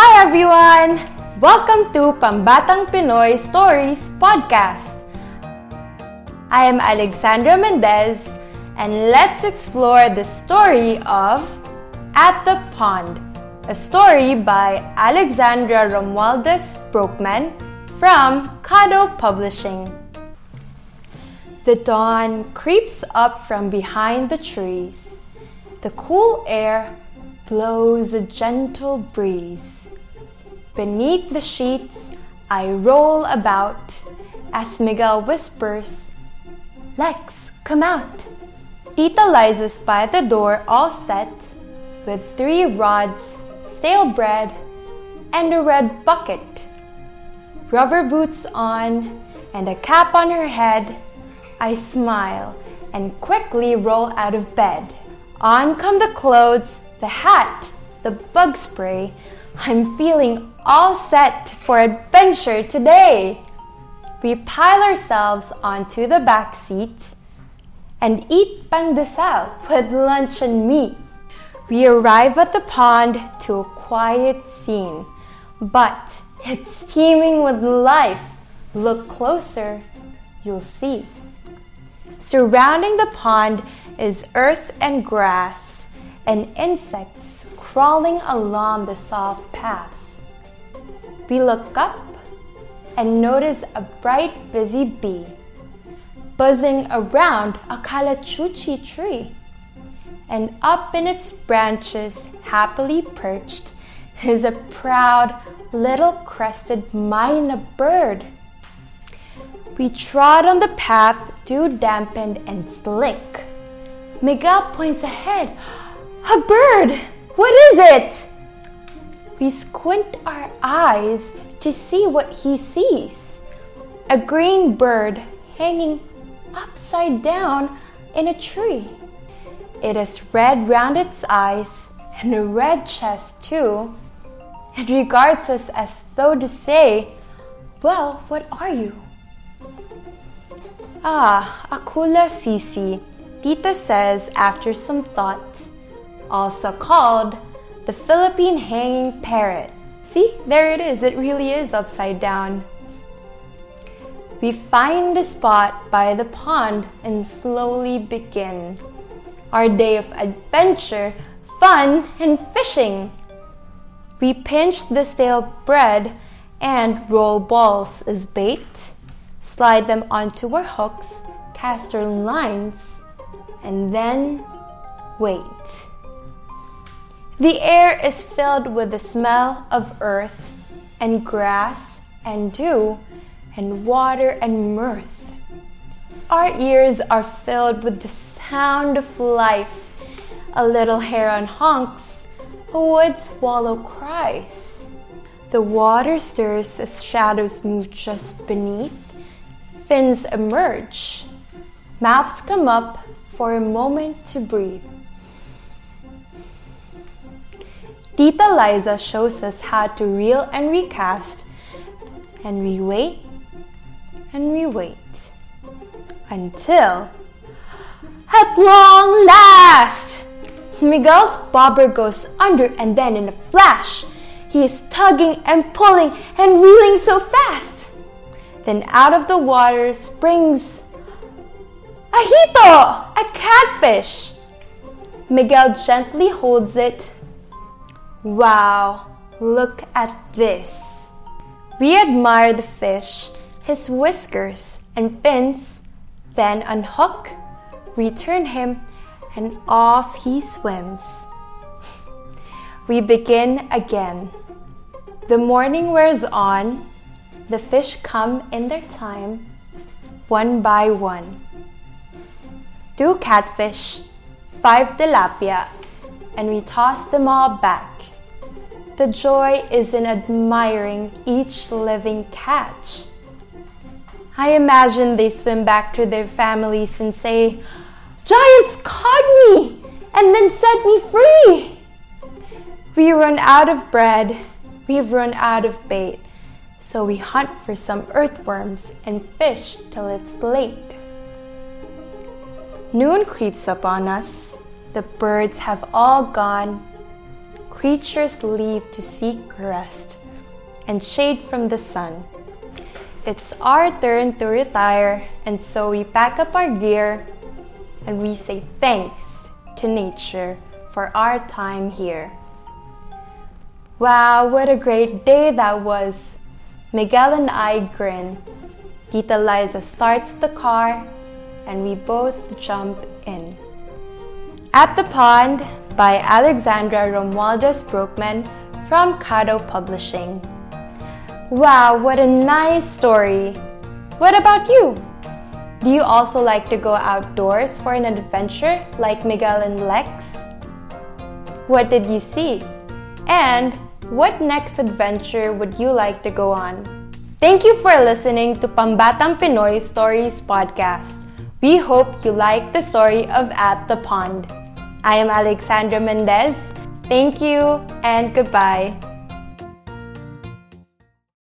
Hi everyone! Welcome to Pambatang Pinoy Stories Podcast. I am Alexandra Mendez and let's explore the story of At the Pond, a story by Alexandra Romualdez Brookman from Kado Publishing. The dawn creeps up from behind the trees. The cool air blows a gentle breeze. Beneath the sheets, I roll about as Miguel whispers, Lex, come out. Tita Liza's by the door, all set, with three rods, stale bread, and a red bucket. Rubber boots on and a cap on her head, I smile and quickly roll out of bed. On come the clothes, the hat, the bug spray. I'm feeling all set for adventure today. We pile ourselves onto the back seat and eat pandesal with lunch and meat. We arrive at the pond to a quiet scene, but it's teeming with life. Look closer, you'll see. Surrounding the pond is earth and grass and insects crawling along the soft paths. We look up and notice a bright, busy bee buzzing around a calachuchi tree. And up in its branches, happily perched, is a proud little crested myna bird. We trod on the path, dew dampened and slick. Miguel points ahead. A bird! What is it? We squint our eyes to see what he sees. A green bird hanging upside down in a tree. It is red round its eyes and a red chest too. It regards us as though to say, Well, what are you? Ah, A kulasisi, Tita says after some thought, also called the Philippine hanging parrot. See, there it is, it really is upside down. We find a spot by the pond and slowly begin our day of adventure, fun, and fishing. We pinch the stale bread and roll balls as bait, slide them onto our hooks, cast our lines, and then wait. The air is filled with the smell of earth and grass and dew and water and mirth. Our ears are filled with the sound of life. A little heron honks, a wood swallow cries. The water stirs as shadows move just beneath. Fins emerge. Mouths come up for a moment to breathe. Tita Liza shows us how to reel and recast, and we wait and we wait until at long last Miguel's bobber goes under and then in a flash he is tugging and pulling and reeling so fast. Then out of the water springs a hito, a catfish. Miguel gently holds it. Wow, look at this. We admire the fish his whiskers and fins, then unhook, return him, and off he swims. We begin again. The morning wears on, the fish come in their time, one by one. Two catfish, five tilapia, and we toss them all back. The joy is in admiring each living catch. I imagine they swim back to their families and say, Giants caught me and then set me free. We run out of bread, we've run out of bait, so we hunt for some earthworms and fish till it's late. Noon creeps up on us, the birds have all gone. creatures leave to seek rest and shade from the sun. It's our turn to retire, and so we pack up our gear and we say thanks to nature for our time here. Wow, what a great day that was! Miguel and I grin. Tita Liza starts the car, and we both jump in. At the Pond by Alexandra Romualdez Brookman from Kado Publishing. Wow, what a nice story! What about you? Do you also like to go outdoors for an adventure like Miguel and Lex? What did you see? And what next adventure would you like to go on? Thank you for listening to Pambatang Pinoy Stories podcast. We hope you like the story of At the Pond. I am Alexandra Mendez. Thank you and goodbye.